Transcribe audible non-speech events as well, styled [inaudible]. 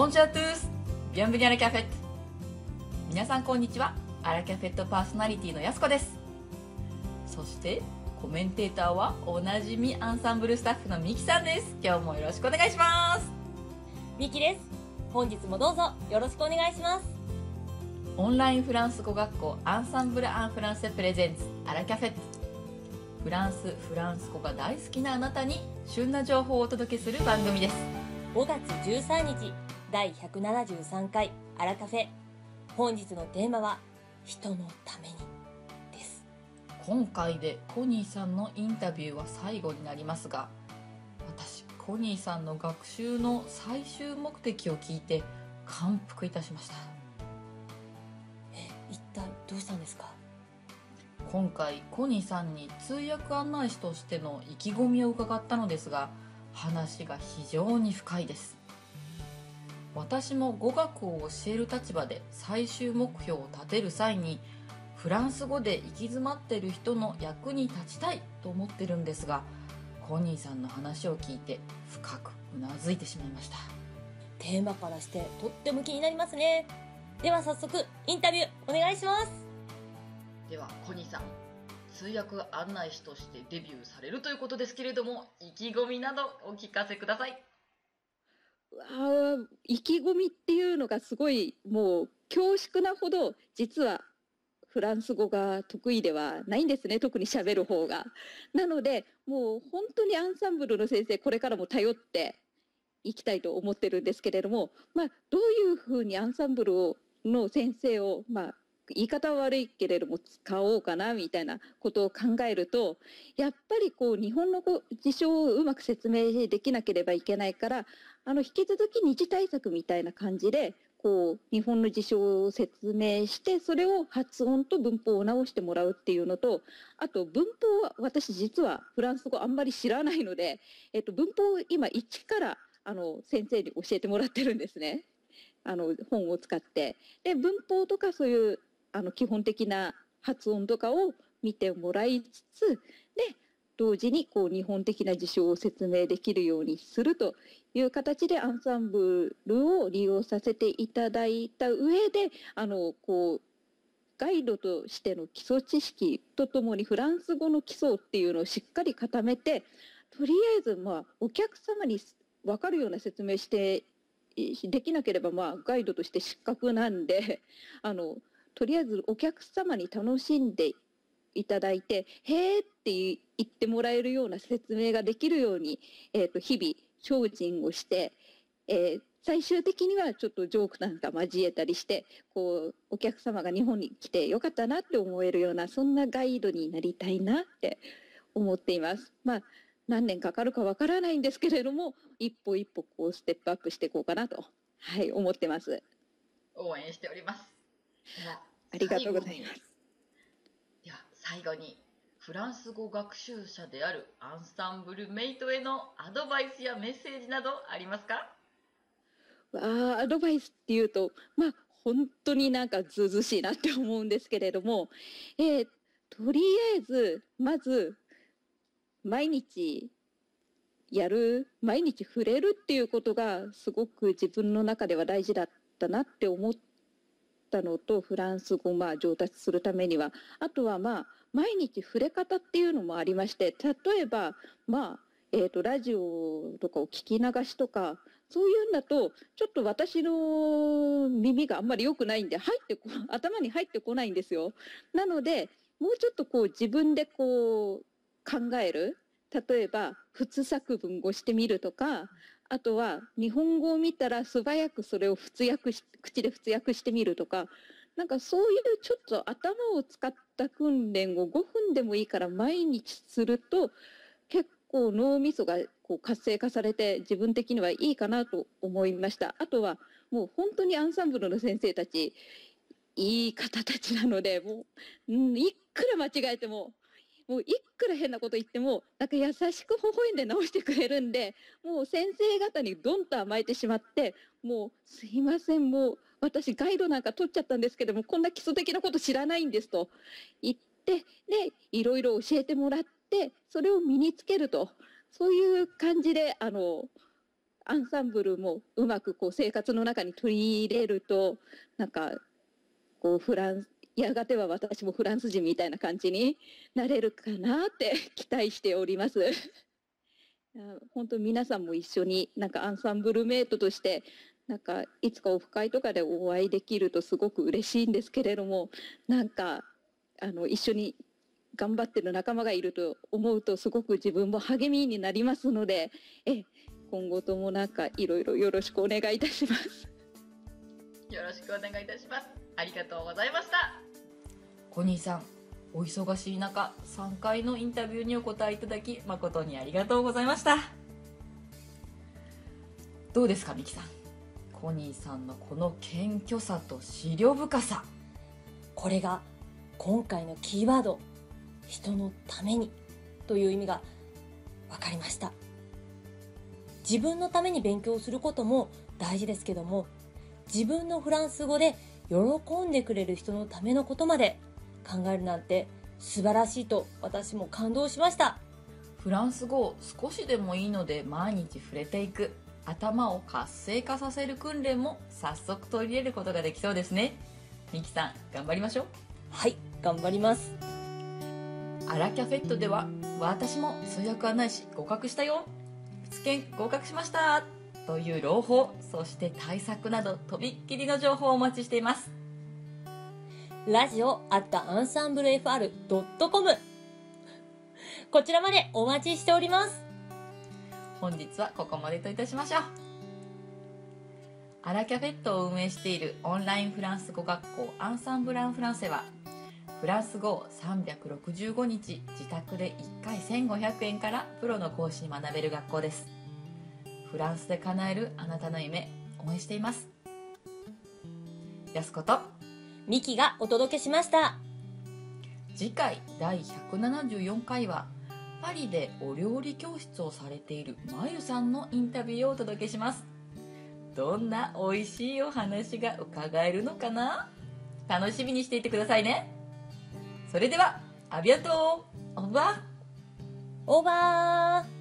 ボンジャートゥースビアンブニアラキャフェット皆さんこんにちは。アラキャフェットパーソナリティのやすこです。そしてコメンテーターはおなじみアンサンブルスタッフのミキさんです。今日もよろしくお願いします。ミキです。本日もどうぞ。よろしくお願いします。オンラインフランス語学校アンサンブル・アン・フランセプレゼンツ。アラキャフェット。フランスフランス語が大好きなあなたに旬な情報をお届けする番組です。5月13日第173回アラカフェ。本日のテーマは人のためにです。今回でコニーさんのインタビューは最後になりますが私コニーさんの学習の最終目的を聞いて感服いたしました。え一体どうしたんですか？今回コニーさんに通訳案内士としての意気込みを伺ったのですが話が非常に深いです私も語学を教える立場で最終目標を立てる際にフランス語で行き詰まってる人の役に立ちたいと思ってるんですがコニーさんの話を聞いて深くうなずいてしまいました。テーマからしてとっても気になりますね。では早速インタビューお願いします。ではコニーさん通訳案内士としてデビューされるということですけれども意気込みなどお聞かせくださいあ意気込みっていうのがすごいもう恐縮なほど実はフランス語が得意ではないんですね特にしゃべる方が。なのでもう本当にアンサンブルの先生これからも頼っていきたいと思ってるんですけれども、まあ、どういうふうにアンサンブルをの先生を、まあ、言い方は悪いけれども使おうかなみたいなことを考えるとやっぱりこう日本の事象をうまく説明できなければいけないからあの引き続き二次対策みたいな感じでこう日本の事象を説明してそれを発音と文法を直してもらうっていうのとあと文法は私実はフランス語あんまり知らないので、えっと、文法を今一からあの先生に教えてもらってるんですね。あの本を使ってで文法とかそういうあの基本的な発音とかを見てもらいつつで同時にこう日本的な事象を説明できるようにするという形でアンサンブルを利用させていただいた上であのこうガイドとしての基礎知識とともにフランス語の基礎っていうのをしっかり固めてとりあえずまあお客様に分かるような説明してできなければまあガイドとして失格なんであのとりあえずお客様に楽しんでいただいて「へーって言ってもらえるような説明ができるように、えー、と日々精進をして、えー、最終的にはちょっとジョークなんか交えたりしてこうお客様が日本に来てよかったなって思えるようなそんなガイドになりたいなって思っています。まあ何年かかるかわからないんですけれども一歩一歩こうステップアップしていこうかなと、はい、思ってます。応援しております。ありがとうございます。最後にフランス語学習者であるアンサンブルメイトへのアドバイスやメッセージなどありますか？あアドバイスっていうとまあ本当になんかずうずしいなって思うんですけれども、えー、とりあえずまず毎日やる毎日触れるっていうことがすごく自分の中では大事だったなって思ったのとフランス語まあ上達するためにはあとはまあ毎日触れ方っていうのもありまして例えばまあえーと、ラジオとかを聞き流しとかそういうんだとちょっと私の耳があんまり良くないんで入ってこ頭に入ってこないんですよ。なのでもうちょっとこう自分でこう考える例えば普通作文をしてみるとかあとは日本語を見たら素早くそれを普通訳し口で普通訳してみるとかなんかそういうちょっと頭を使った訓練を5分でもいいから毎日すると結構脳みそがこう活性化されて自分的にはいいかなと思いました。あとはもう本当にアンサンブルの先生たちいい方たちなのでもう、うん、いくら間違えてももういくら変なこと言ってもなんか優しく微笑んで直してくれるんでもう先生方にどんと甘えてしまってもうすいませんもう私ガイドなんか取っちゃったんですけどもこんな基礎的なこと知らないんですと言ってでいろいろ教えてもらってそれを身につけるとそういう感じであのアンサンブルもうまくこう生活の中に取り入れるとなんかこうフランスやがては私もフランス人みたいな感じになれるかなって [laughs] 期待しております。本当皆さんも一緒になんかアンサンブルメイトとしてなんかいつかオフ会とかでお会いできるとすごく嬉しいんですけれどもなんかあの一緒に頑張ってる仲間がいると思うとすごく自分も励みになりますのでえ今後ともなんかいろいろよろしくお願いいたします。よろしくお願いいたします。ありがとうございました。コニーさん、お忙しい中、3回のインタビューにお答えいただき、誠にありがとうございました。どうですか、ミキさん。コニーさんのこの謙虚さと資料深さ。これが今回のキーワード、人のためにという意味が分かりました。自分のために勉強することも大事ですけども、自分のフランス語で喜んでくれる人のためのことまで考えるなんて素晴らしいと私も感動しました。フランス語を少しでもいいので毎日触れていく。頭を活性化させる訓練も早速取り入れることができそうですね。ミキさん頑張りましょう。はい頑張ります。アラキャフェットでは私も通訳案内士合格したよ。つけ合格しましたという朗報そして対策などとびっきりの情報をお待ちしていますラジオアットアンサンブル FR.com こちらまでお待ちしております。本日はここまでといたしましょう。アラキャフェットを運営しているオンラインフランス語学校アンサンブランフランセはフランス語を365日自宅で1回1500円からプロの講師に学べる学校です。フランスで叶えるあなたの夢応援しています。やすこと。ミキがお届けしました。次回第174回はパリでお料理教室をされているまゆさんのインタビューをお届けします。どんな美味しいお話が伺えるのかな？楽しみにしていてくださいね。それではアビアトーオーバーオーバー